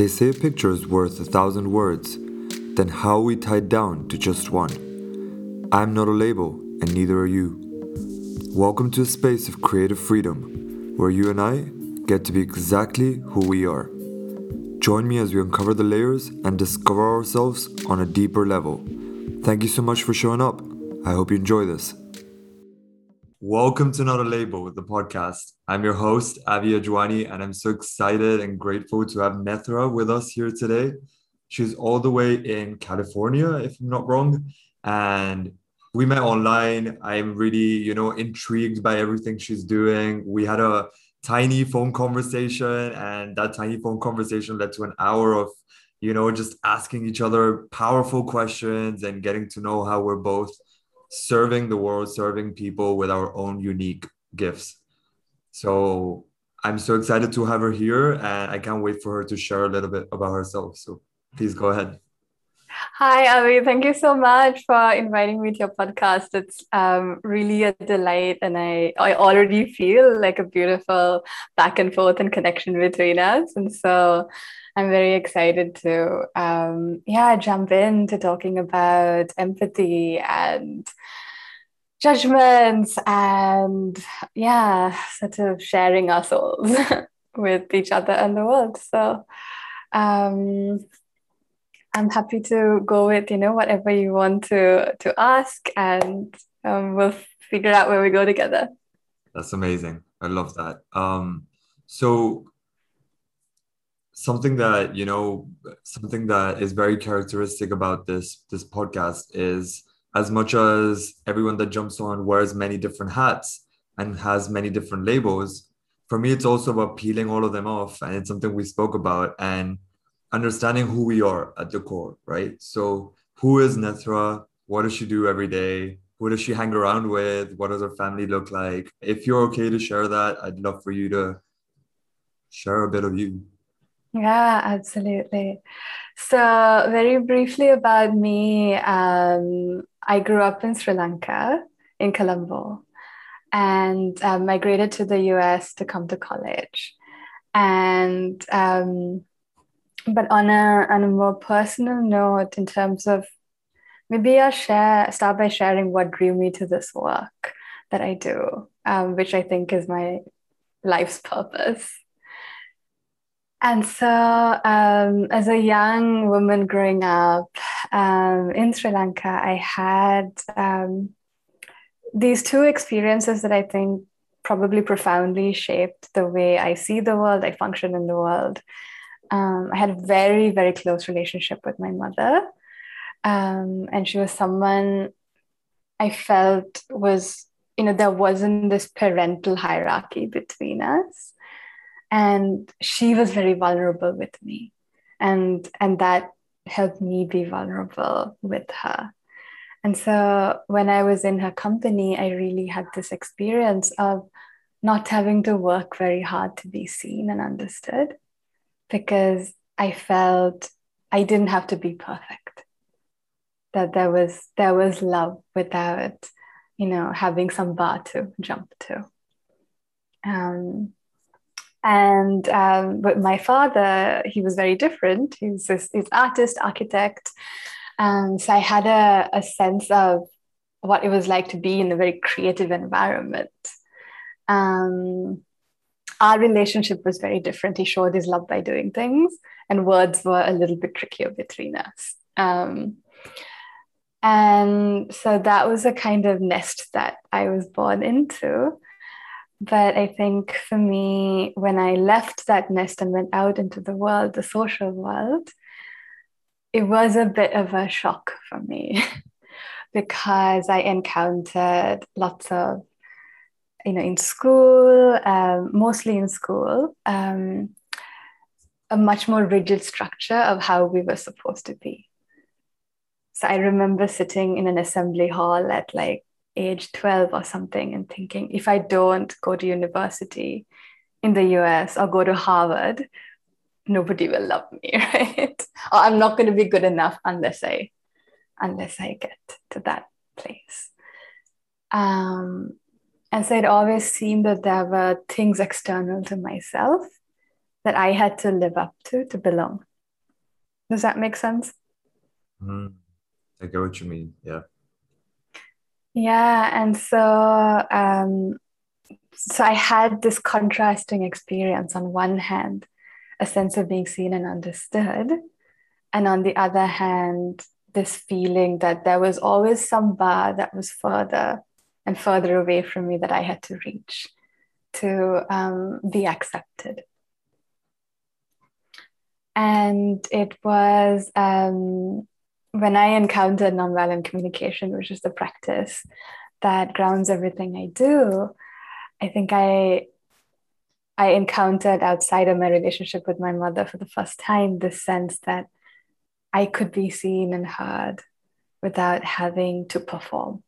They say a picture is worth a thousand words, then how are we tied down to just one? I'm not a label, and neither are you. Welcome to a space of creative freedom, where you and I get to be exactly who we are. Join me as we uncover the layers and discover ourselves on a deeper level. Thank you so much for showing up. I hope you enjoy this. Welcome to Not a Label, the podcast. I'm your host, Avi Ajwani, and I'm so excited and grateful to have Nethra with us here today. She's all the way in California, if I'm not wrong. And we met online. I'm really, you know, intrigued by everything she's doing. We had a tiny phone conversation, and that tiny phone conversation led to an hour of, you know, just asking each other powerful questions and getting to know how we're both serving the world, serving people with our own unique gifts. So I'm so excited to have her here, and I can't wait for her to share a little bit about herself. So please go ahead. Hi, Avi. Thank you so much for inviting me to your podcast. It's um, really a delight, and I, I already feel like a beautiful back and forth and connection between us. And so I'm very excited to, um, yeah, jump into talking about empathy and judgments and, yeah, sort of sharing our souls with each other and the world. So, um, I'm happy to go with you know whatever you want to to ask, and um, we'll figure out where we go together. That's amazing. I love that. Um, so something that you know something that is very characteristic about this this podcast is as much as everyone that jumps on wears many different hats and has many different labels for me it's also about peeling all of them off and it's something we spoke about and understanding who we are at the core, right? So, who is Nethra? What does she do every day? Who does she hang around with? What does her family look like? If you're okay to share that, I'd love for you to share a bit of you. Yeah, absolutely. So, very briefly about me, um, I grew up in Sri Lanka, in Colombo, and uh, migrated to the US to come to college. And um, but on a on a more personal note, in terms of maybe I'll share start by sharing what drew me to this work that I do, um, which I think is my life's purpose. And so, um, as a young woman growing up um, in Sri Lanka, I had um, these two experiences that I think probably profoundly shaped the way I see the world, I function in the world um, I had a very, very close relationship with my mother. Um, and she was someone I felt was, you know, there wasn't this parental hierarchy between us. And she was very vulnerable with me. And, and that helped me be vulnerable with her. And so when I was in her company, I really had this experience of not having to work very hard to be seen and understood because I felt I didn't have to be perfect. That there was there was love without, you know, having some bar to jump to. Um, and um, but my father, he was very different. This he's an artist, architect. Um, so I had a, a sense of what it was like to be in a very creative environment. Um, our relationship was very different. He showed his love by doing things, and words were a little bit trickier between us. Um, and so that was a kind of nest that I was born into. But I think for me, when I left that nest and went out into the world, the social world, it was a bit of a shock for me because I encountered lots of you know in school um, mostly in school um, a much more rigid structure of how we were supposed to be. So i remember sitting in an assembly hall at like age 12 or something and thinking if i don't go to university in the us or go to harvard nobody will love me right or i'm not going to be good enough unless i unless i get to that place um, and so it always seemed that there were things external to myself that I had to live up to to belong Does that make sense? Mm, I get what you mean. Yeah. Yeah, and so um, so I had this contrasting experience. On one hand, a sense of being seen and understood, and on the other hand, this feeling that there was always some bar that was further and further away from me that I had to reach to um, be accepted. And it was um, when I encountered nonviolent communication, which is the practice that grounds everything I do, I think I I encountered outside of my relationship with my mother for the first time this sense that I could be seen and heard without having to perform.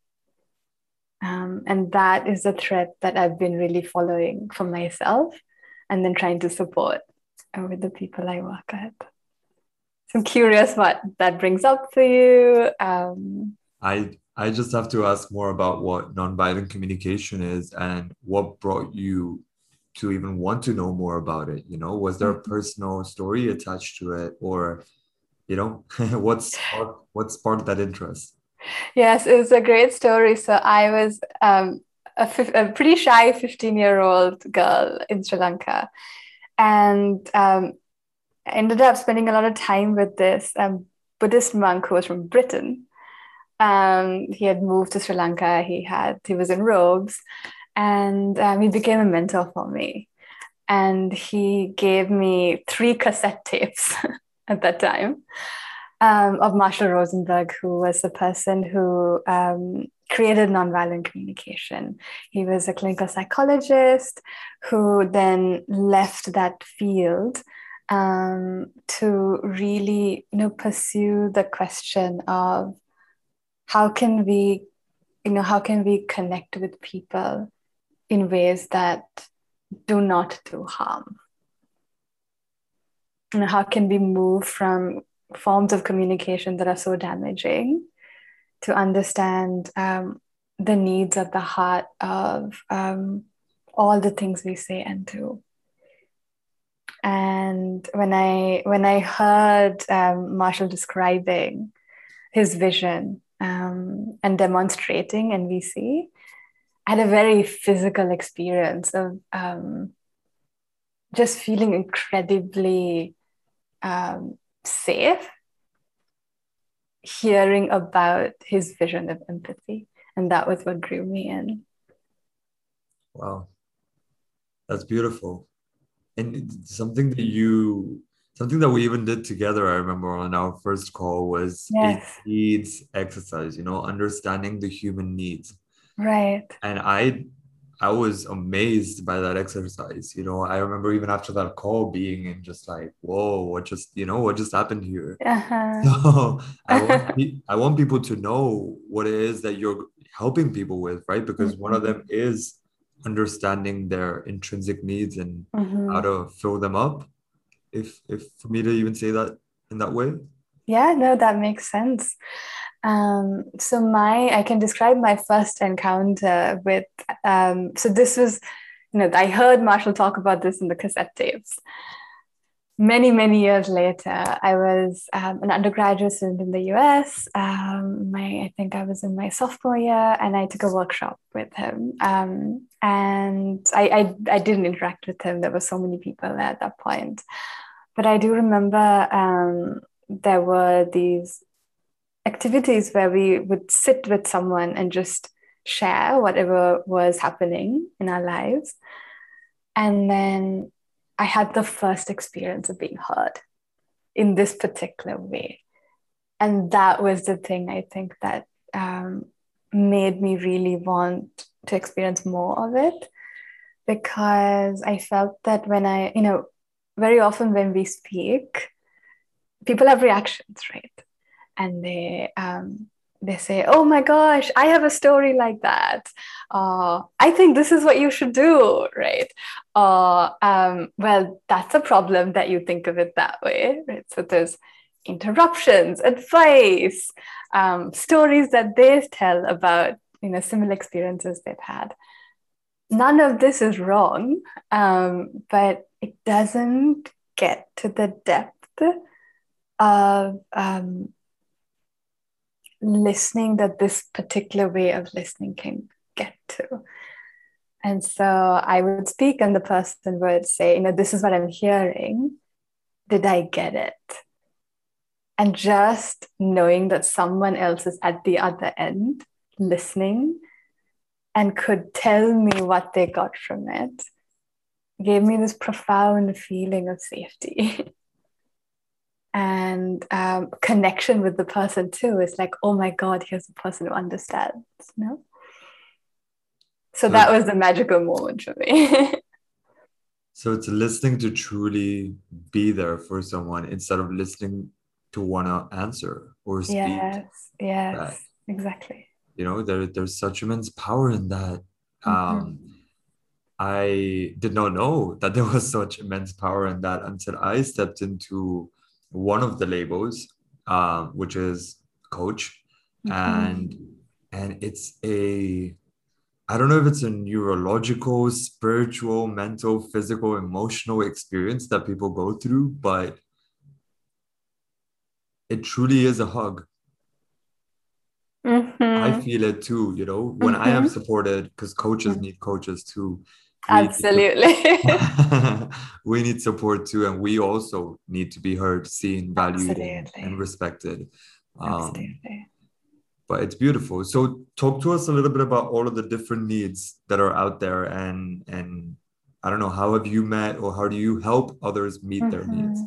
Um, and that is a thread that I've been really following for myself and then trying to support with the people I work with. So I'm curious what that brings up for you. Um, I I just have to ask more about what nonviolent communication is and what brought you to even want to know more about it. You know, was there a mm-hmm. personal story attached to it, or you know, what's what sparked that interest? Yes, it was a great story. So I was um, a, a pretty shy 15 year old girl in Sri Lanka. And um, ended up spending a lot of time with this um, Buddhist monk who was from Britain. Um, he had moved to Sri Lanka. He had he was in robes, and um, he became a mentor for me. And he gave me three cassette tapes at that time um, of Marshall Rosenberg, who was the person who um, created nonviolent communication. He was a clinical psychologist who then left that field um, to really you know pursue the question of how can we you know how can we connect with people in ways that do not do harm and how can we move from forms of communication that are so damaging to understand um, the needs at the heart of um, all the things we say and do. And when I when I heard um, Marshall describing his vision um, and demonstrating NVC, I had a very physical experience of um, just feeling incredibly um, safe hearing about his vision of empathy. And that was what drew me in. Wow. That's beautiful. And something that you, something that we even did together, I remember on our first call was yes. needs exercise, you know, understanding the human needs. Right. And I I was amazed by that exercise. You know, I remember even after that call being in just like, whoa, what just, you know, what just happened here? Uh-huh. So I want, I want people to know what it is that you're helping people with, right? Because mm-hmm. one of them mm-hmm. is understanding their intrinsic needs and mm-hmm. how to fill them up. If, if for me to even say that in that way. Yeah, no, that makes sense. Um, so my I can describe my first encounter with um, so this was you know I heard Marshall talk about this in the cassette tapes. Many many years later, I was um, an undergraduate student in the U.S. Um, my I think I was in my sophomore year, and I took a workshop with him. Um, and I, I I didn't interact with him. There were so many people there at that point, but I do remember um, there were these activities where we would sit with someone and just share whatever was happening in our lives. And then I had the first experience of being heard in this particular way. And that was the thing I think that um, made me really want to experience more of it because I felt that when I, you know, very often when we speak, people have reactions, right? and they um, they say, "Oh my gosh, I have a story like that. Uh, I think this is what you should do, right?" Or, um, "Well, that's a problem that you think of it that way, right?" So there's interruptions, advice, um, stories that they tell about you know similar experiences they've had. None of this is wrong, um, but it doesn't get to the depth of um, listening that this particular way of listening can get to. And so I would speak, and the person would say, You know, this is what I'm hearing. Did I get it? And just knowing that someone else is at the other end listening and could tell me what they got from it gave me this profound feeling of safety. and um, connection with the person too. is like, oh my God, here's a person who understands. You know? So that was the magical moment for me. so it's listening to truly be there for someone instead of listening to want to answer or speak. Yes, yes, back. exactly. You know, there, there's such immense power in that. Mm-hmm. Um, I did not know that there was such immense power in that until I stepped into one of the labels, uh, which is coach, mm-hmm. and and it's a I don't know if it's a neurological, spiritual, mental, physical, emotional experience that people go through, but it truly is a hug. Mm-hmm. I feel it too, you know, when mm-hmm. I am mm-hmm. supported, because coaches mm-hmm. need coaches too. Absolutely. we need support too, and we also need to be heard, seen, valued, and respected. Um, Absolutely. But it's beautiful. So, talk to us a little bit about all of the different needs that are out there, and and I don't know how have you met, or how do you help others meet mm-hmm. their needs?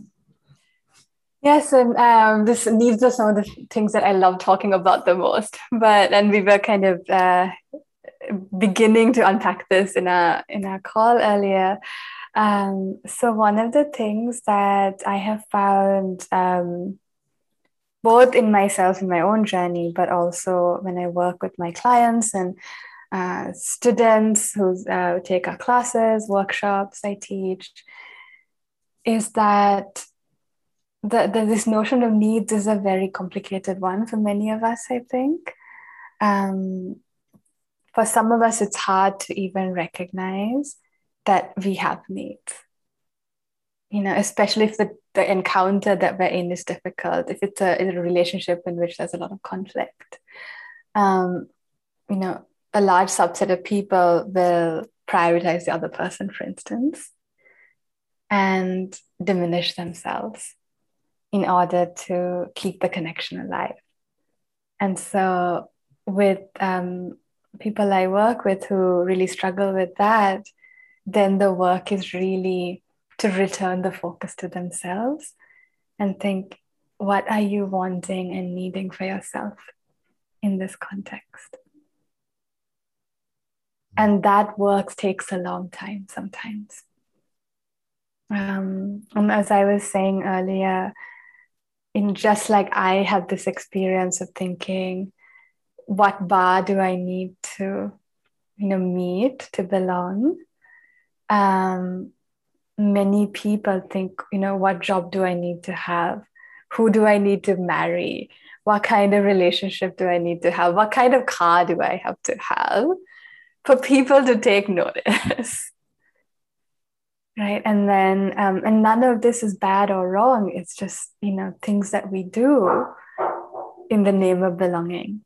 Yes, and um, this needs are some of the things that I love talking about the most. But and we were kind of uh, beginning to unpack this in a in a call earlier. Um, so one of the things that I have found um, both in myself in my own journey, but also when I work with my clients and uh, students who uh, take our classes, workshops I teach, is that the, the, this notion of needs is a very complicated one for many of us, I think. Um, for some of us, it's hard to even recognize that we have needs. You know, especially if the, the encounter that we're in is difficult, if it's a, a relationship in which there's a lot of conflict. Um, you know, a large subset of people will prioritize the other person, for instance, and diminish themselves in order to keep the connection alive. And so, with um, people I work with who really struggle with that, then the work is really to return the focus to themselves and think, what are you wanting and needing for yourself in this context? And that work takes a long time sometimes. Um, and as I was saying earlier, in just like I had this experience of thinking, what bar do I need to, you know, meet to belong? Um, many people think, you know, what job do I need to have? Who do I need to marry? What kind of relationship do I need to have? What kind of car do I have to have for people to take notice? right and then um, and none of this is bad or wrong it's just you know things that we do in the name of belonging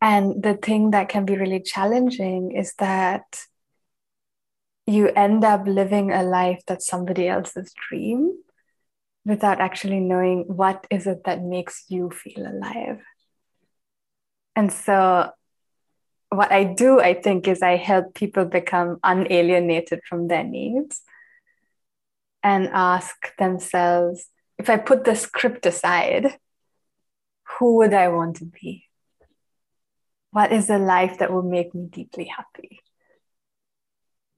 and the thing that can be really challenging is that you end up living a life that's somebody else's dream without actually knowing what is it that makes you feel alive. And so what I do, I think, is I help people become unalienated from their needs and ask themselves if I put the script aside, who would I want to be? What is the life that will make me deeply happy?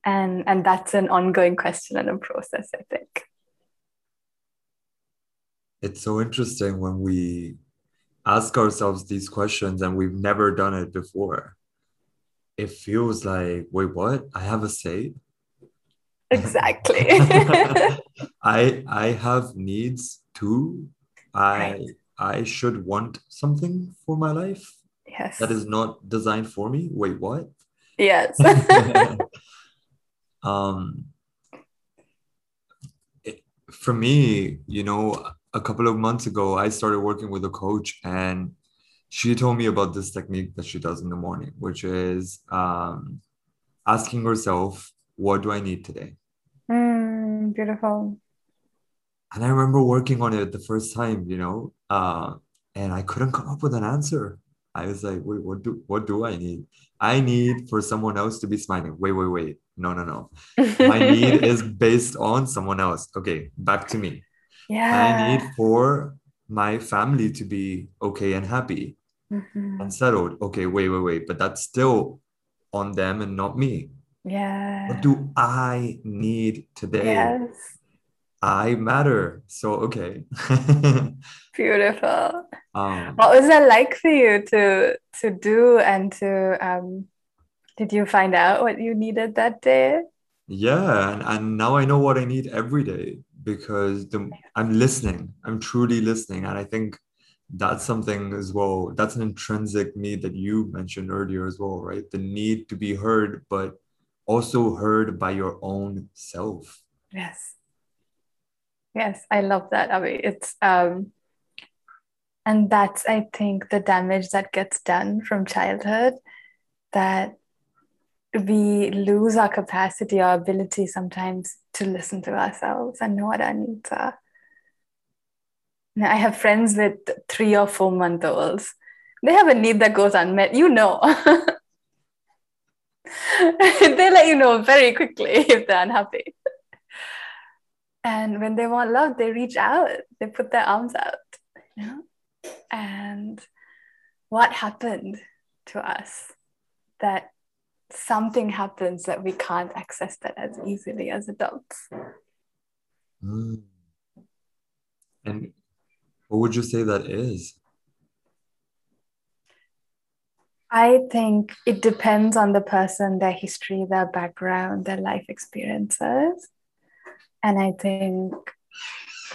And and that's an ongoing question and a process i think. It's so interesting when we ask ourselves these questions and we've never done it before. It feels like wait what? I have a say? Exactly. I i have needs too. I right. i should want something for my life Yes. That is not designed for me. Wait, what? Yes. um, it, for me, you know, a couple of months ago, I started working with a coach, and she told me about this technique that she does in the morning, which is um, asking herself, What do I need today? Mm, beautiful. And I remember working on it the first time, you know, uh, and I couldn't come up with an answer. I was like, wait, what do what do I need? I need for someone else to be smiling. Wait, wait, wait. No, no, no. My need is based on someone else. Okay, back to me. Yeah. I need for my family to be okay and happy Mhm. and settled. Okay, wait, wait, wait. But that's still on them and not me. Yeah. What do I need today? Yes. I matter. So okay. Beautiful. Um, What was that like for you to to do and to um did you find out what you needed that day? yeah, and, and now I know what I need every day because the, I'm listening. I'm truly listening. And I think that's something as well. That's an intrinsic need that you mentioned earlier as well, right? The need to be heard, but also heard by your own self. Yes. Yes, I love that, Avi. It's um and that's I think the damage that gets done from childhood that we lose our capacity, our ability sometimes to listen to ourselves and know what our needs are. Now, I have friends with three or four month olds. They have a need that goes unmet. You know. they let you know very quickly if they're unhappy. And when they want love, they reach out, they put their arms out, you know? And what happened to us that something happens that we can't access that as easily as adults? Mm. And what would you say that is? I think it depends on the person, their history, their background, their life experiences. And I think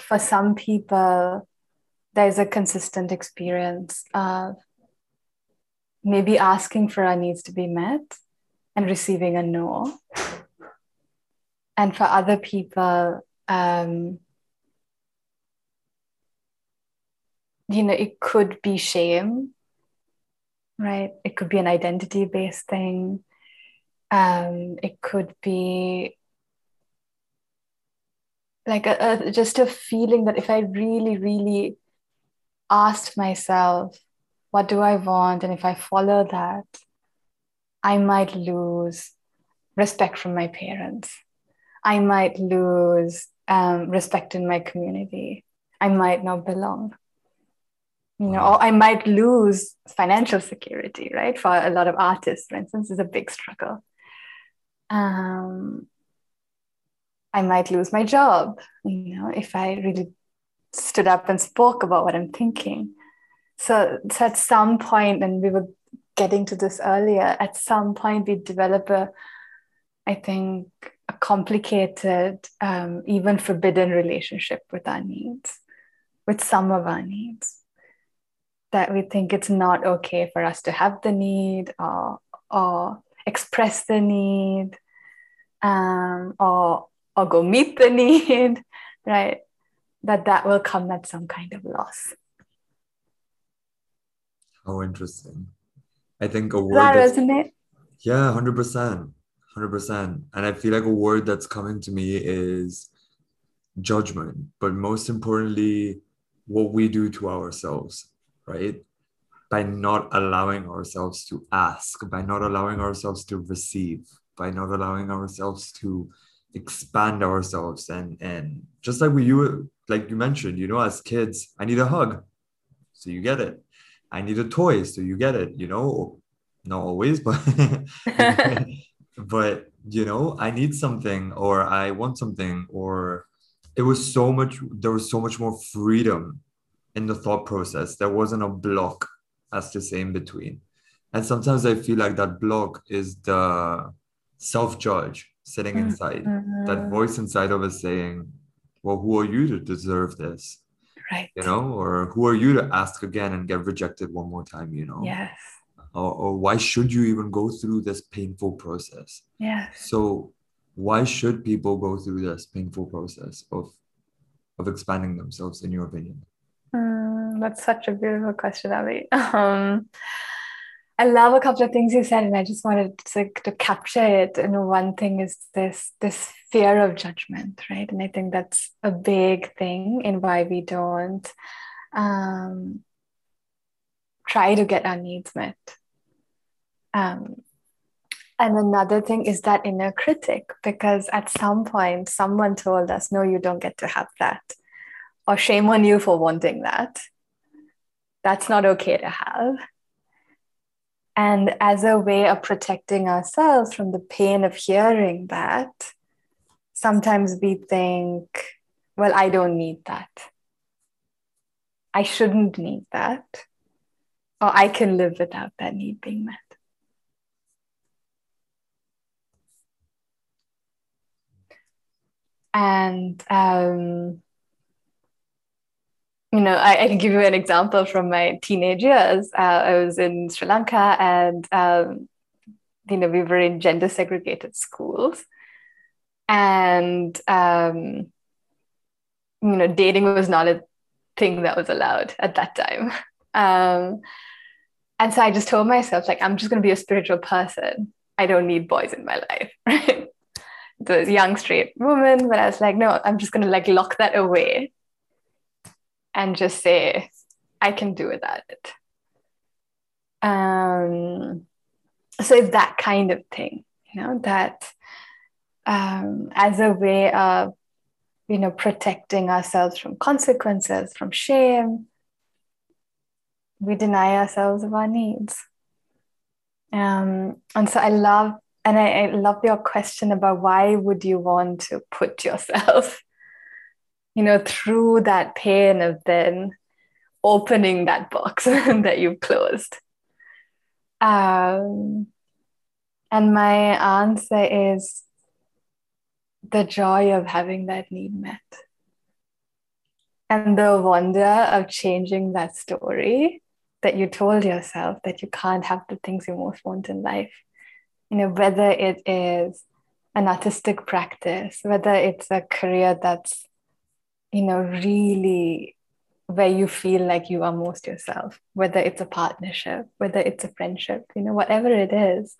for some people, there's a consistent experience of maybe asking for our needs to be met and receiving a no. And for other people, um, you know, it could be shame right? It could be an identity based thing. Um, it could be like a, a, just a feeling that if I really, really asked myself, what do I want? And if I follow that, I might lose respect from my parents. I might lose um, respect in my community. I might not belong you know or i might lose financial security right for a lot of artists for instance is a big struggle um, i might lose my job you know if i really stood up and spoke about what i'm thinking. So, so at some point and we were getting to this earlier at some point we develop a i think a complicated um, even forbidden relationship with our needs with some of our needs that we think it's not okay for us to have the need or or express the need um, or or go meet the need right that that will come at some kind of loss How interesting. I think a word that resonate yeah, 100%. 100%. And I feel like a word that's coming to me is judgment, but most importantly, what we do to ourselves, right? By not allowing ourselves to ask, by not allowing ourselves to receive, by not allowing ourselves to expand ourselves and and just like we you like you mentioned, you know, as kids, I need a hug. So you get it. I need a toy, so you get it, you know, not always, but but you know, I need something or I want something or it was so much there was so much more freedom in the thought process. There wasn't a block as to say in between. And sometimes I feel like that block is the self-judge sitting inside, that Mhm. voice inside of us saying, Well, who are you to deserve this? right You know, or who are you to ask again and get rejected one more time, you know? yes Or, or why should you even go through this painful process? yes So why should people go through this painful process of of expanding themselves, in your opinion? Mm, that's such a beautiful question, Avi. Um, I love a couple of things you said, and I just wanted to, to capture it. Know, one thing is this this fear of judgment, right? And I think that's a big thing in why we don't um, try to get our needs met. Um, and another thing is that inner critic, because at some point someone told us, no, you don't get to have that. Or shame on you for wanting that. That's not okay to have. And as a way of protecting ourselves from the pain of hearing that, sometimes we think, well, I don't need that. I shouldn't need that. Or I can live without that need being met. And um, you know, I, I, can give you an example from my teenage years. Uh, I was in Sri Lanka, and um, you know, we were in gender segregated schools, and um, you know, dating was not a thing that was allowed at that time. Um, and so I just told myself, like, I'm just going to be a spiritual person. I don't need boys in my life, right? The young straight woman, but I was like, no, I'm just going to like lock that away and just say, I can do without it. Um, so it's that kind of thing, you know, that um, as a way of, you know, protecting ourselves from consequences, from shame, we deny ourselves of our needs. Um, and so I love, and I, I love your question about why would you want to put yourself you know, through that pain of then opening that box that you've closed. Um, and my answer is the joy of having that need met and the wonder of changing that story that you told yourself that you can't have the things you most want in life. You know, whether it is an artistic practice, whether it's a career that's you know, really where you feel like you are most yourself, whether it's a partnership, whether it's a friendship, you know, whatever it is,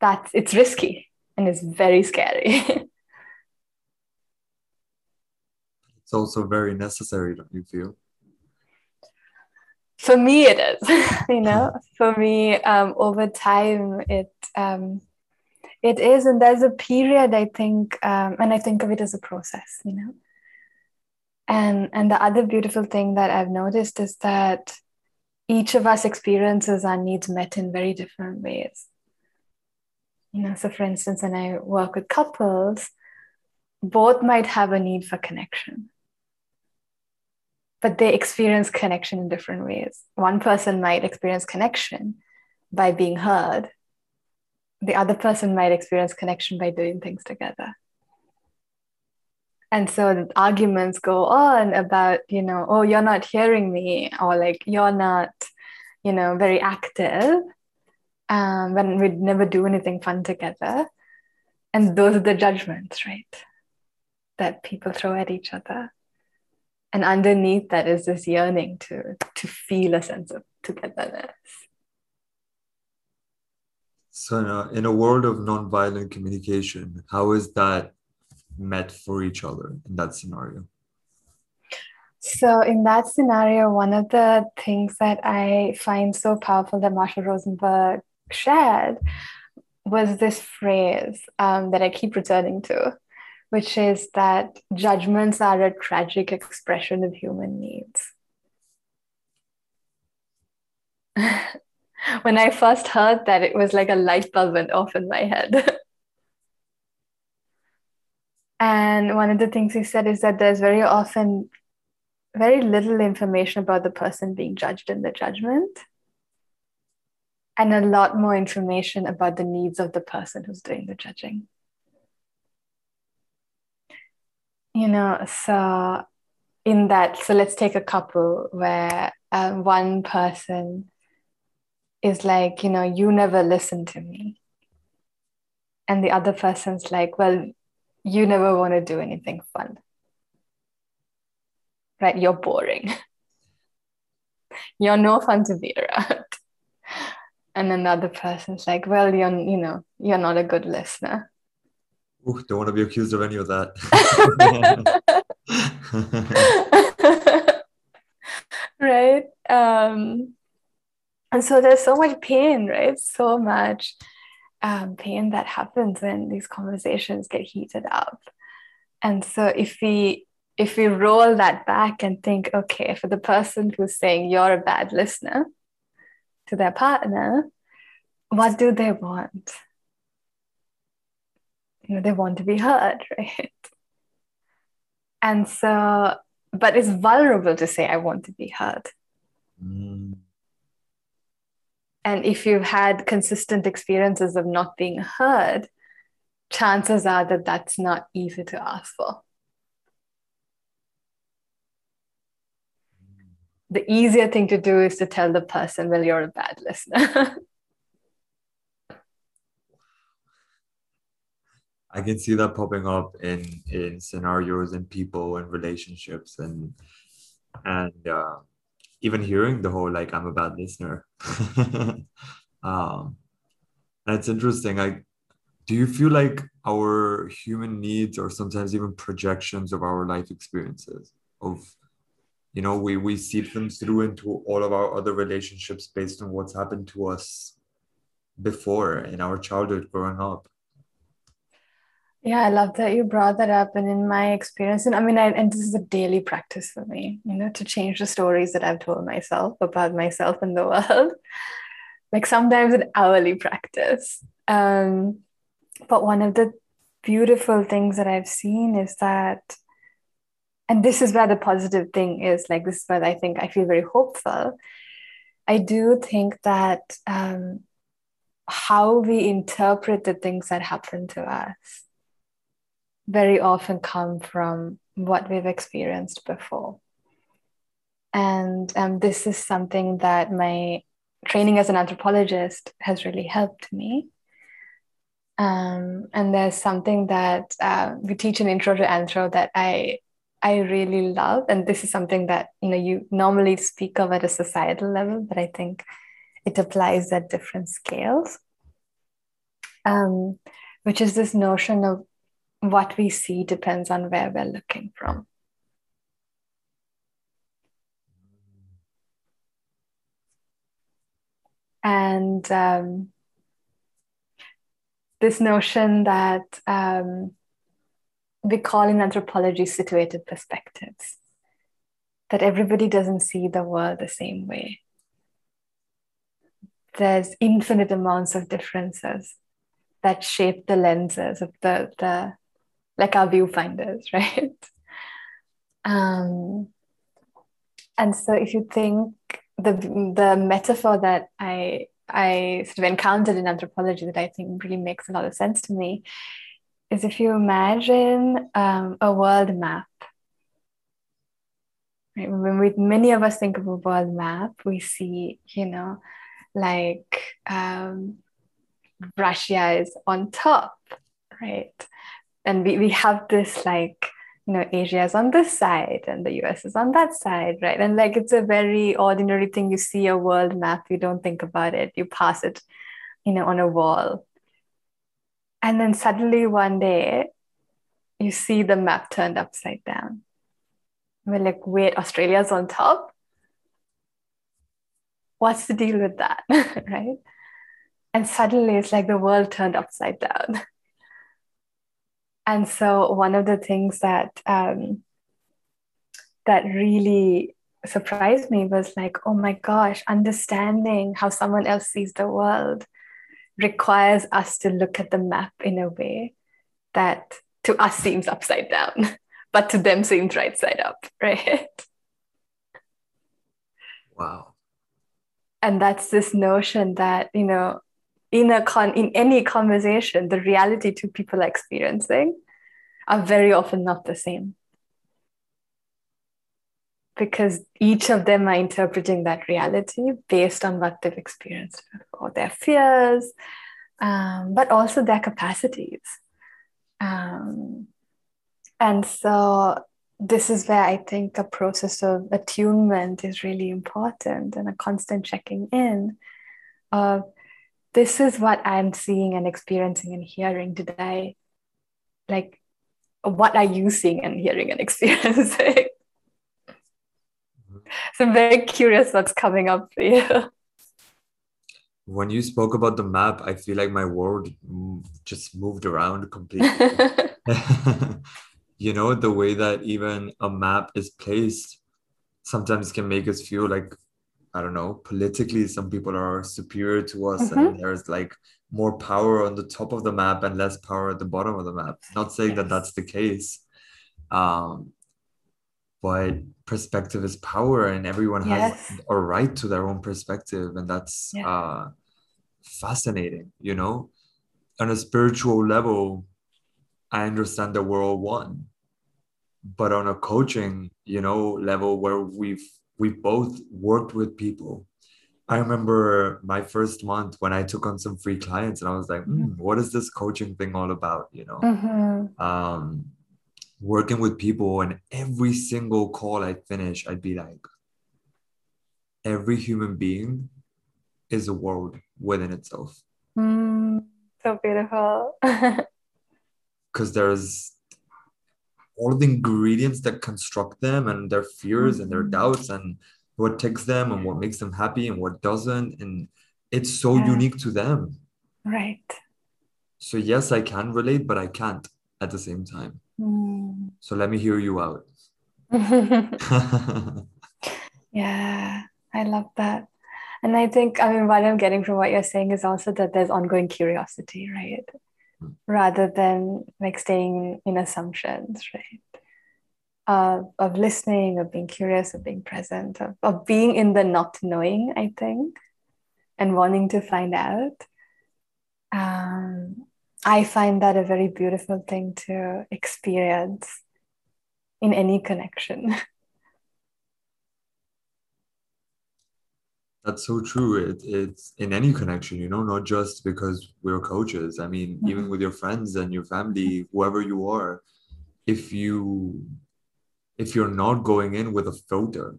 that's it's risky and it's very scary. it's also very necessary, don't you feel? For me, it is. you know, for me, um, over time, it um, it is and there's a period i think um, and i think of it as a process you know? And and the other beautiful thing that i've noticed is that each of us experiences our needs met in very different ways. You know so for instance when i work with couples both might have a need for connection but they experience connection in different ways. One person might experience connection by being heard the other person might experience connection by doing things together. And so arguments go on about, you know, oh, you're not hearing me, or like you're not, you know, very active um, when we'd never do anything fun together. And those are the judgments, right? That people throw at each other. And underneath that is this yearning to, to feel a sense of togetherness. So, in a, in a world of nonviolent communication, how is that met for each other in that scenario? So, in that scenario, one of the things that I find so powerful that Marshall Rosenberg shared was this phrase um, that I keep returning to, which is that judgments are a tragic expression of human needs. when I first heard that, it was like a light bulb went off in my head. and one of the things he said is that there's very often very little information about the person being judged in the judgment, and a lot more information about the needs of the person who's doing the judging. You know, so in that, so let's take a couple where um, one person is like, you know, you never listen to me. And the other person's like, well, you never want to do anything fun. right? You're boring. you're no fun to be around. And another person's like, well, you're, you know, you're not a good listener. Ooh, don't want to be accused of any of that. right. Um, and so there's so much pain, right? So much um, pain that happens when these conversations get heated up. And so if we if we roll that back and think, okay, for the person who's saying you're a bad listener to their partner, what do they want? You know, they want to be heard, right? And so, but it's vulnerable to say, I want to be heard. Mm. And if you've had consistent experiences of not being heard, chances are that that's not easy to ask for. the easier thing to do is to tell the person, well, you're a bad listener. I can see that popping up in in scenarios and people and relationships and and uh, even hearing the whole like I'm a bad listener. um, that's interesting. I do you feel like our human needs or sometimes even projections of our life experiences of you know we we see them through into all of our other relationships based on what's happened to us before in our childhood growing up yeah i love that you brought that up and in my experience and i mean I, and this is a daily practice for me you know to change the stories that i've told myself about myself and the world. Like sometimes an hourly practice um, but one of the beautiful things that i've seen is that and this is where the positive thing is like this is where i think i feel very hopeful. I do think that um, how we interpret the things that happen to us very often come from what we've experienced before. And um, this is something that my training as an anthropologist has really helped me. Um, and there's something that uh, we teach in intro to anthro that i I really love, and this is something that you know you normally speak of at a societal level, but I think it applies at different scales. Um, which is this notion of what we see depends on where we're looking from. And um, this notion that um, we call in anthropology situated perspectives, that everybody doesn't see the world the same way. There's infinite amounts of differences that shape the lenses of the, the like our viewfinders, right? Um, and so if you think the the metaphor that I I sort of encountered in anthropology that I think really makes a lot of sense to me is if you imagine um, a world map. Right? When we, many of us think of a world map, we see, you know, like um, Russia is on top, right? And we, we have this like, you know, Asia is on this side and the US is on that side, right? And like it's a very ordinary thing. You see a world map, you don't think about it, you pass it, you know, on a wall and then suddenly one day, you see the map turned upside down. We're like, wait, Australia's on top? What's the deal with that? right? And suddenly it's like the world turned upside down. And so one of the things that um, that really surprised me was like, oh my gosh, understanding how someone else sees the world requires us to look at the map in a way that to us seems upside down, but to them seems right side up, right? Wow. And that's this notion that, you know, in a con in any conversation, the reality two people are experiencing are very often not the same because each of them are interpreting that reality based on what they've experienced or their fears, um, but also their capacities. Um, and so this is where I think a process of attunement is really important and a constant checking in of this is what I'm seeing and experiencing and hearing today. Like, what are you seeing and hearing and experiencing? so I'm very curious what's coming up for you. When you spoke about the map, I feel like my world just moved around completely. you know, the way that even a map is placed sometimes can make us feel like, I don't know, politically, some people are superior to us mm-hmm. and there's like more power on the top of the map and less power at the bottom of the map. Not saying yes. that that's the case. Um, but perspective is power and everyone yes. has a right to their own perspective and that's yeah. uh, fascinating you know on a spiritual level i understand that we're all one but on a coaching you know level where we've we've both worked with people i remember my first month when i took on some free clients and i was like mm, what is this coaching thing all about you know mm-hmm. um working with people and every single call I'd finish, I'd be like, every human being is a world within itself. Mm, so beautiful. Because there's all the ingredients that construct them and their fears mm-hmm. and their mm-hmm. doubts and what takes them and what makes them happy and what doesn't. And it's so yeah. unique to them. Right. So, yes, I can relate, but I can't at the same time. Mm. So let me hear you out. yeah, I love that. And I think, I mean, what I'm getting from what you're saying is also that there's ongoing curiosity, right? Rather than like staying in assumptions, right? Uh, of listening, of being curious, of being present, of, of being in the not knowing, I think, and wanting to find out. Um, I find that a very beautiful thing to experience in any connection. That's so true. It, it's in any connection, you know, not just because we're coaches. I mean, mm-hmm. even with your friends and your family, whoever you are, if you if you're not going in with a filter,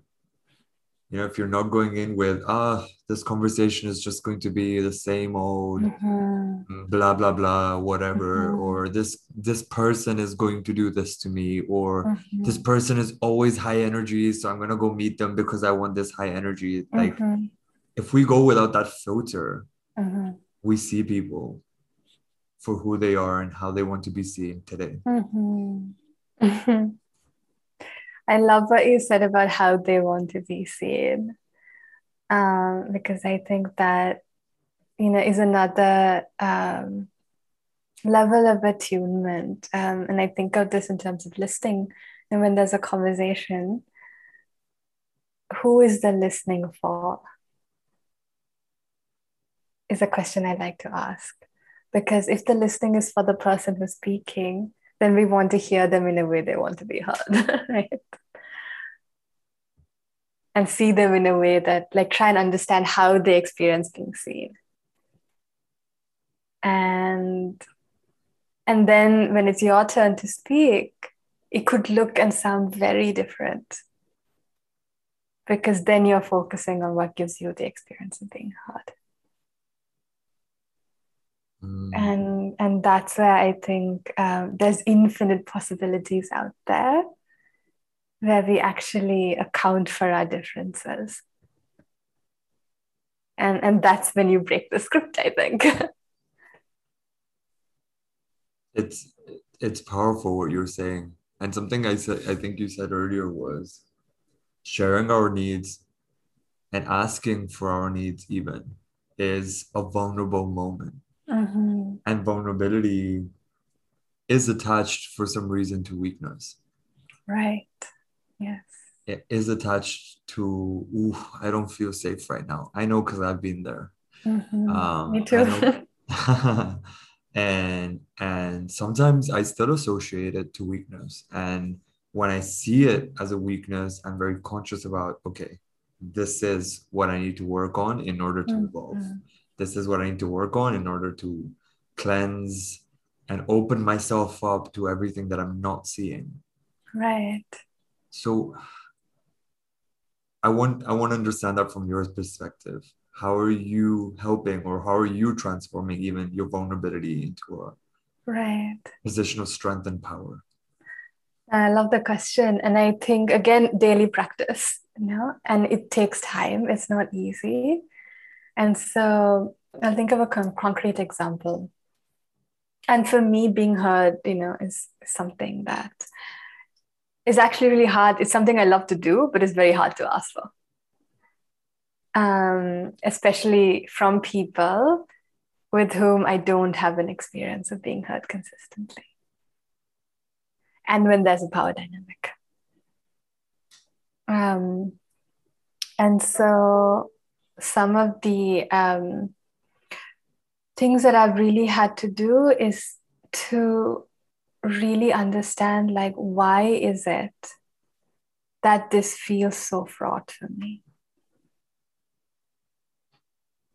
you know if you're not going in with ah this conversation is just going to be the same old mm-hmm. blah blah blah whatever mm-hmm. or this this person is going to do this to me or mm-hmm. this person is always high energy so i'm going to go meet them because i want this high energy like mm-hmm. If we go without that filter mm-hmm. we see people for who they are and how they want to be seen today mm-hmm. I love what you said about how they want to be seen. Um, because I think that, you know, is another um, level of attunement. Um, and I think of this in terms of listening. And when there's a conversation, who is the listening for? Is a question I like to ask. Because if the listening is for the person who's speaking, then we want to hear them in a way they want to be heard, right? And see them in a way that, like, try and understand how they experience being seen. And and then when it's your turn to speak, it could look and sound very different. Because then you're focusing on what gives you the experience of being heard. Mm. And and that's where I think um, there's infinite possibilities out there where we actually account for our differences. And, and that's when you break the script, I think. it's it's powerful what you're saying. And something I said I think you said earlier was sharing our needs and asking for our needs even is a vulnerable moment Mm-hmm. And vulnerability is attached for some reason to weakness. Right. Yes. It is attached to, ooh, I don't feel safe right now. I know because I've been there. Mm-hmm. Um, Me too. and and sometimes I still associate it to weakness. And when I see it as a weakness, I'm very conscious about, okay, this is what I need to work on in order to mm-hmm. evolve this is what I need to work on in order to cleanse and open myself up to everything that I'm not seeing. Right. So I want I want to understand that from your perspective. How are you helping or how are you transforming even your vulnerability into a right position of strength and power? I love the question. And I think again, daily practice, you know, and it takes time. It's not easy. And so I'll think of a con- concrete example. And for me, being heard, you know, is something that is actually really hard. It's something I love to do, but it's very hard to ask for. Um, especially from people with whom I don't have an experience of being heard consistently. And when there's a power dynamic. Um, and so some of the um, things that I've really had to do is to really understand like why is it that this feels so fraught for me?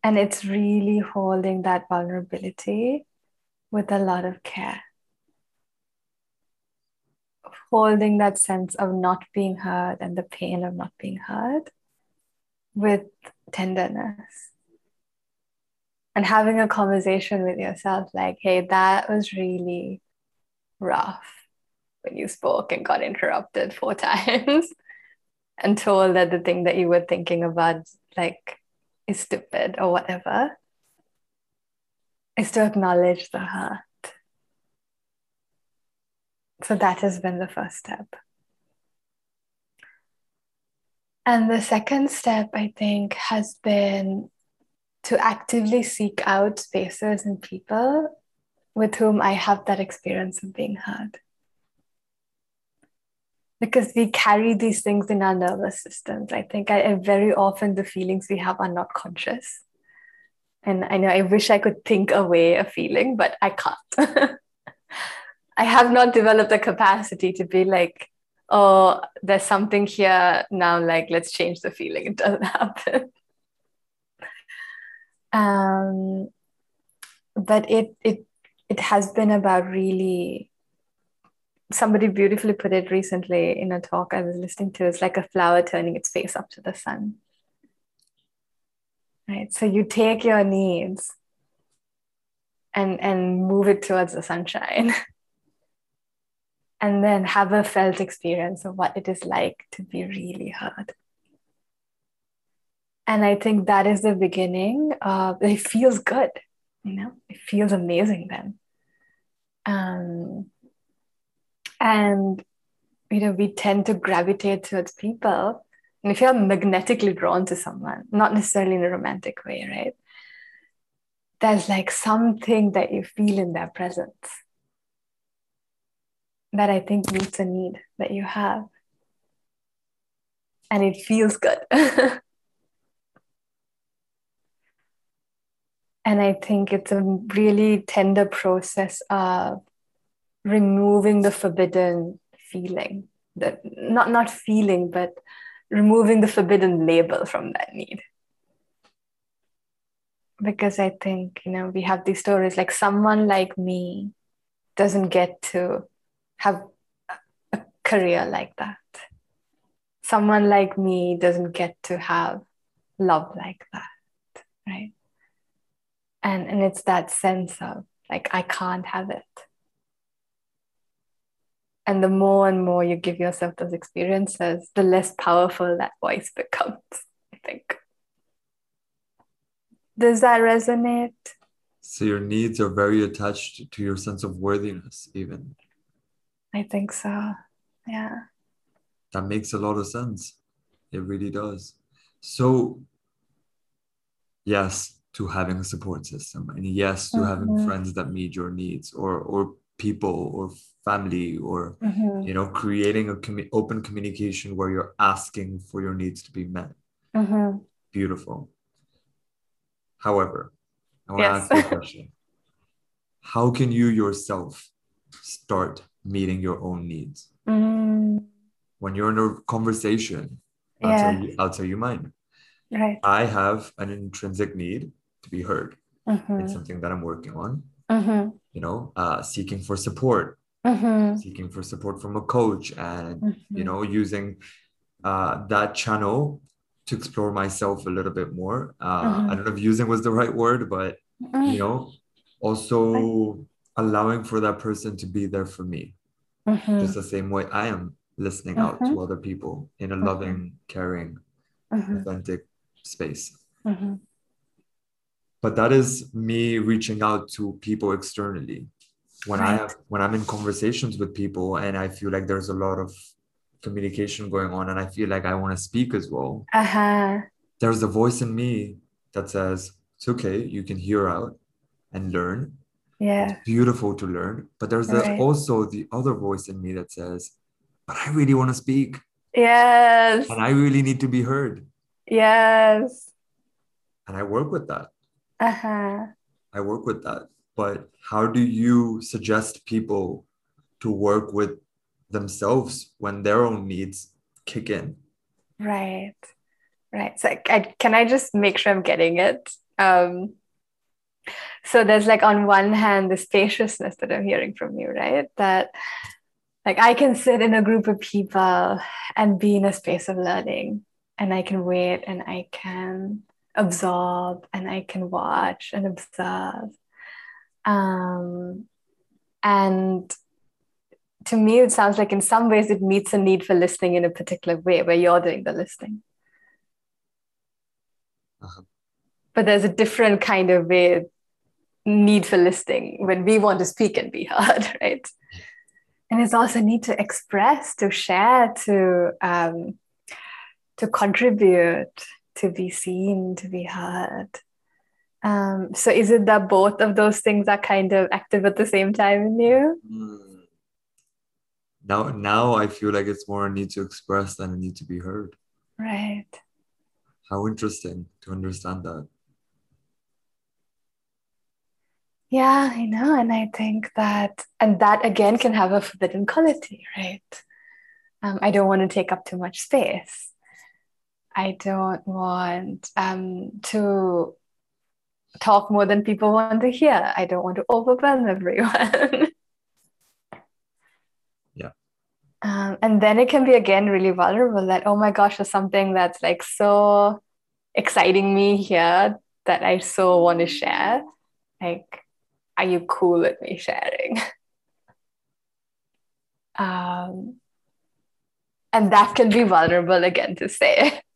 And it's really holding that vulnerability with a lot of care. Holding that sense of not being heard and the pain of not being heard with tenderness. And having a conversation with yourself like hey that was really rough when you spoke and got interrupted four times and told that the thing that you were thinking about like is stupid or whatever is to acknowledge the hurt. So that has been the first step and the second step, I think, has been to actively seek out spaces and people with whom I have that experience of being heard. Because we carry these things in our nervous systems. I think I, very often the feelings we have are not conscious. And I know I wish I could think away a feeling, but I can't. I have not developed the capacity to be like, oh, there's something here now, like, let's change the feeling. It doesn't happen. um, but it, it, it has been about really, somebody beautifully put it recently in a talk I was listening to. It's like a flower turning its face up to the sun. Right. So you take your needs and and move it towards the sunshine. and then have a felt experience of what it is like to be really heard. And I think that is the beginning. It feels good, you know, it feels amazing then. Um, and, you know, we tend to gravitate towards people. And if you're magnetically drawn to someone, not necessarily in a romantic way, right? There's like something that you feel in their presence that I think meets a need that you have. And it feels good. and I think it's a really tender process of removing the forbidden feeling, that not not feeling, but removing the forbidden label from that need. Because I think, you know, we have these stories like someone like me doesn't get to have a career like that. Someone like me doesn't get to have love like that, right? And, and it's that sense of like, I can't have it. And the more and more you give yourself those experiences, the less powerful that voice becomes, I think. Does that resonate? So your needs are very attached to your sense of worthiness, even. I think so. Yeah. That makes a lot of sense. It really does. So, yes to having a support system, and yes to mm-hmm. having friends that meet your needs, or or people, or family, or mm-hmm. you know, creating a com- open communication where you're asking for your needs to be met. Mm-hmm. Beautiful. However, I want yes. to ask you a question. How can you yourself start meeting your own needs. Mm. When you're in a conversation, I'll, yeah. tell you, I'll tell you mine. Right. I have an intrinsic need to be heard. Mm-hmm. It's something that I'm working on. Mm-hmm. You know, uh, seeking for support Mhm. seeking for support from a coach and Mhm. you know using uh, that channel to explore myself a little bit more uh, Mhm. i don't know if using was the right word but you know also allowing for that person to be there for me Mhm. just the same way i am listening out to other people in a loving caring Mhm. authentic space. But that is me reaching out to people externally. When i have when i'm in conversations with people and i feel like there's a lot of communication going on and i feel like i want to speak as well Uh-huh. there's a voice in me that says it's okay you can hear out and learn Yeah. it's beautiful to learn but there's the- Right. also the other voice in me that says but i really want to speak Yes. and i really need to be heard Yes. and i work with that Uh-huh. I work with that. But how do you suggest people to work with themselves when their own needs kick in? Right. Right. So I, can I just make sure I'm getting it? Um, so there's like on one hand the spaciousness that I'm hearing from you, right? That like I can sit in a group of people and be in a space of learning and I can wait and I can absorb and I can watch and observe. Um, and to me, it sounds like in some ways it meets a need for listening in a particular way where you're doing the listening. Uh-huh. But there's a different kind of way, need for listening when we want to speak and be heard, right? And it's also need to express, to share, to um, to contribute, to be seen, to be heard. Um, so is it that both of those things are kind of active at the same time in you? Hmm. Now, now I feel like it's more a need to express than a need to be heard. Right. How interesting to understand that. Yeah, I know. And I think that, and that again can have a forbidden quality, right? Um, I don't want to take up too much space. I don't want um, to talk more than people want to hear. I don't want to overwhelm everyone. Yeah. Um, and then it can be again really vulnerable that, oh my gosh, there's something that's like so exciting me here that I so want to share. Like, are you cool with me sharing? um, and that can be vulnerable again to say.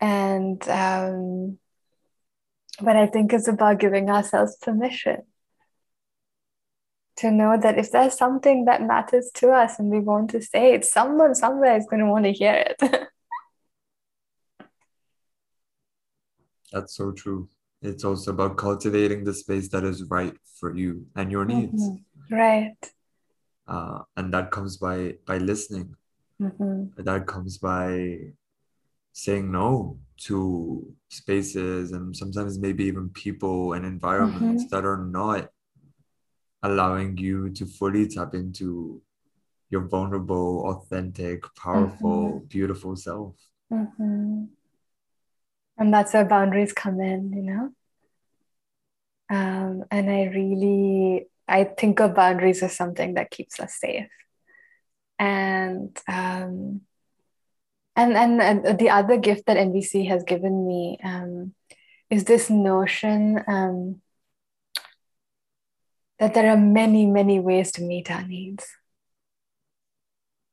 and um, but I think it's about giving ourselves permission to know that if there's something that matters to us and we want to say it, someone somewhere is going to want to hear it. That's so true. It's also about cultivating the space that is right for you and your needs. Mm-hmm. Right. Uh, and that comes by by listening. Mm-hmm. That comes by saying no to spaces and sometimes maybe even people and environments Mm-hmm. that are not allowing you to fully tap into your vulnerable, authentic, powerful, beautiful self. Mm-hmm. And that's where boundaries come in, you know? Um, and I really, I think of boundaries as something that keeps us safe. And um, and, and and the other gift that NVC has given me um, is this notion um, that there are many, many ways to meet our needs.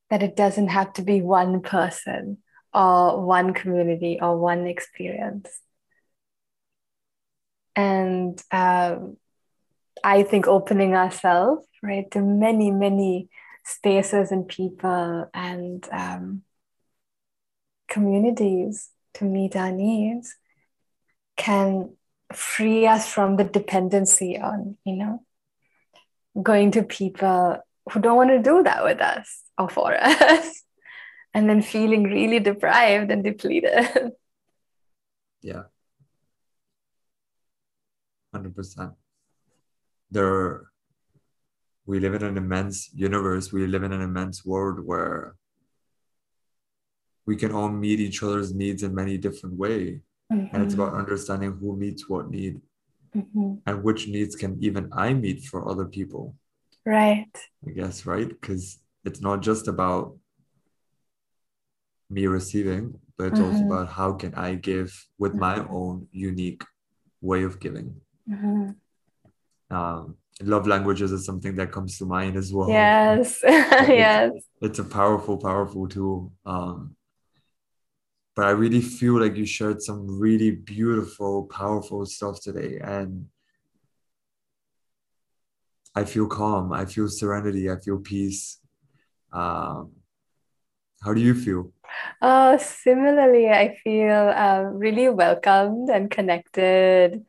That it doesn't have to be one person or one community or one experience. And um, I think opening ourselves, right, to many, many spaces and people and um, communities to meet our needs can free us from the dependency on, you know, going to people who don't want to do that with us or for us, and then feeling really deprived and depleted. Yeah. 100%. There, we live in an immense universe. We live in an immense world where we can all meet each other's needs in many different ways. Mm-hmm. And it's about understanding who meets what need. Mhm. and which needs can even I meet for other people. Right. I guess, right? Because it's not just about me receiving, but it's also Mhm. about how can I give with my own unique way of giving. Mhm. Um, love languages is something that comes to mind as well. Yes. yes. It's a powerful, powerful tool. Um, but I really feel like you shared some really beautiful, powerful stuff today. And I feel calm. I feel serenity. I feel peace. Um, how do you feel? Oh, similarly, I feel um, really welcomed and connected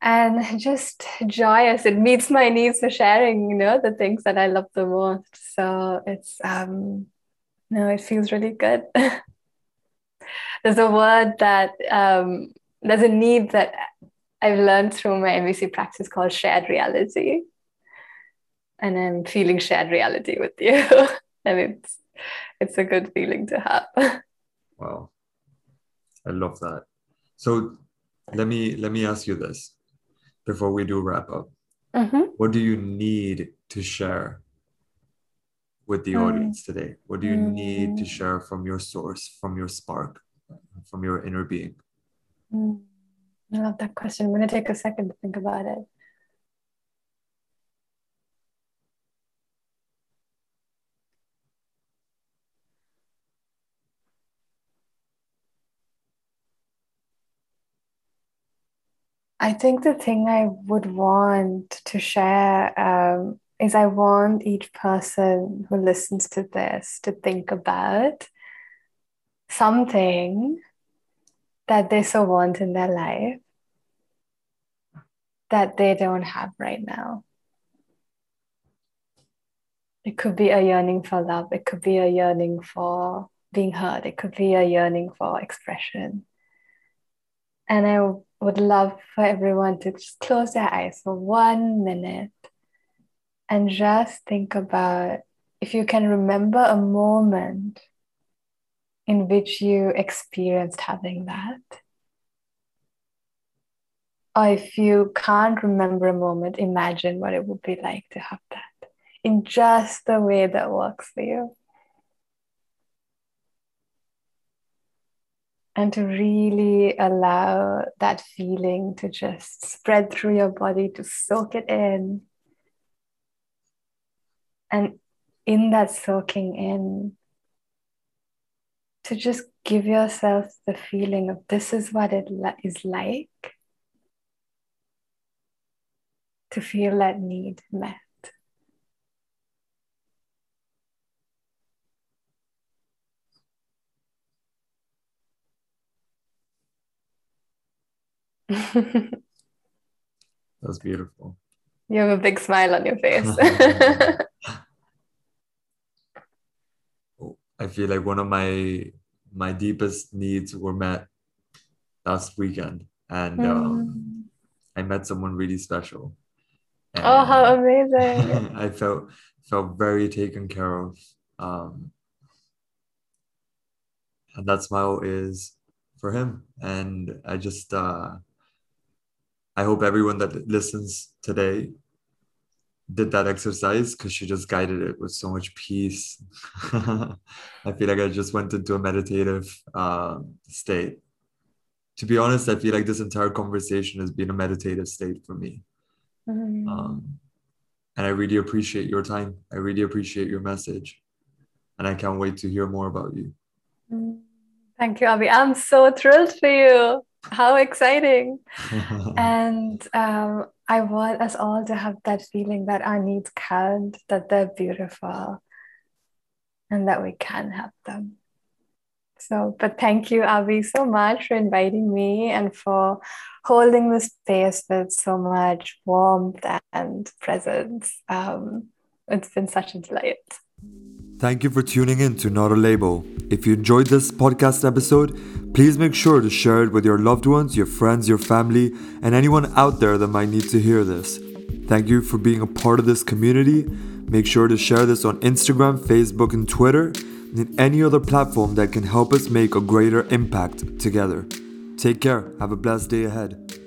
and just joyous. It meets my needs for sharing, you know, the things that I love the most. So it's, um, no, it feels really good. There's a word that, um, there's a need that I've learned through my NVC practice called shared reality. And I'm feeling shared reality with you. and it's, it's a good feeling to have. Wow. I love that. So let me let me ask you this before we do wrap up. Mhm. What do you need to share with the Mm. audience today? What do you need to Mm. share from your source, from your spark, from your inner being? Mm. I love that question. I'm going to take a second to think about it. I think the thing I would want to share um, is I want each person who listens to this to think about something that they so want in their life that they don't have right now. It could be a yearning for love, it could be a yearning for being heard, it could be a yearning for expression. And I would love for everyone to just close their eyes for one minute and just think about if you can remember a moment in which you experienced having that. Or if you can't remember a moment, imagine what it would be like to have that in just the way that works for you. And to really allow that feeling to just spread through your body, to soak it in. And in that soaking in, to just give yourself the feeling of this is what it is like to feel that need met. you That's beautiful. You have a big smile on your face. I feel like one of my my deepest needs were met last weekend, and um, Mm. I met someone really special. Oh, how amazing. I felt felt very taken care of. Um, and that smile is for him. And I just uh, I hope everyone that listens today did that exercise because she just guided it with so much peace. I feel like I just went into a meditative uh, state. To be honest, I feel like this entire conversation has been a meditative state for me. Mm. Um, and I really appreciate your time. I really appreciate your message. And I can't wait to hear more about you. Mm. Thank you, Abby. I'm so thrilled for you. How exciting. And um, I want us all to have that feeling that our needs count, that they're beautiful, and that we can have them. So, but thank you, Avi, so much for inviting me and for holding the space with so much warmth and presence. Um, it's been such a delight. Thank you for tuning in to Not a Label. If you enjoyed this podcast episode, please make sure to share it with your loved ones, your friends, your family, and anyone out there that might need to hear this. Thank you for being a part of this community. Make sure to share this on Instagram, Facebook, and Twitter, and any other platform that can help us make a greater impact together. Take care. Have a blessed day ahead.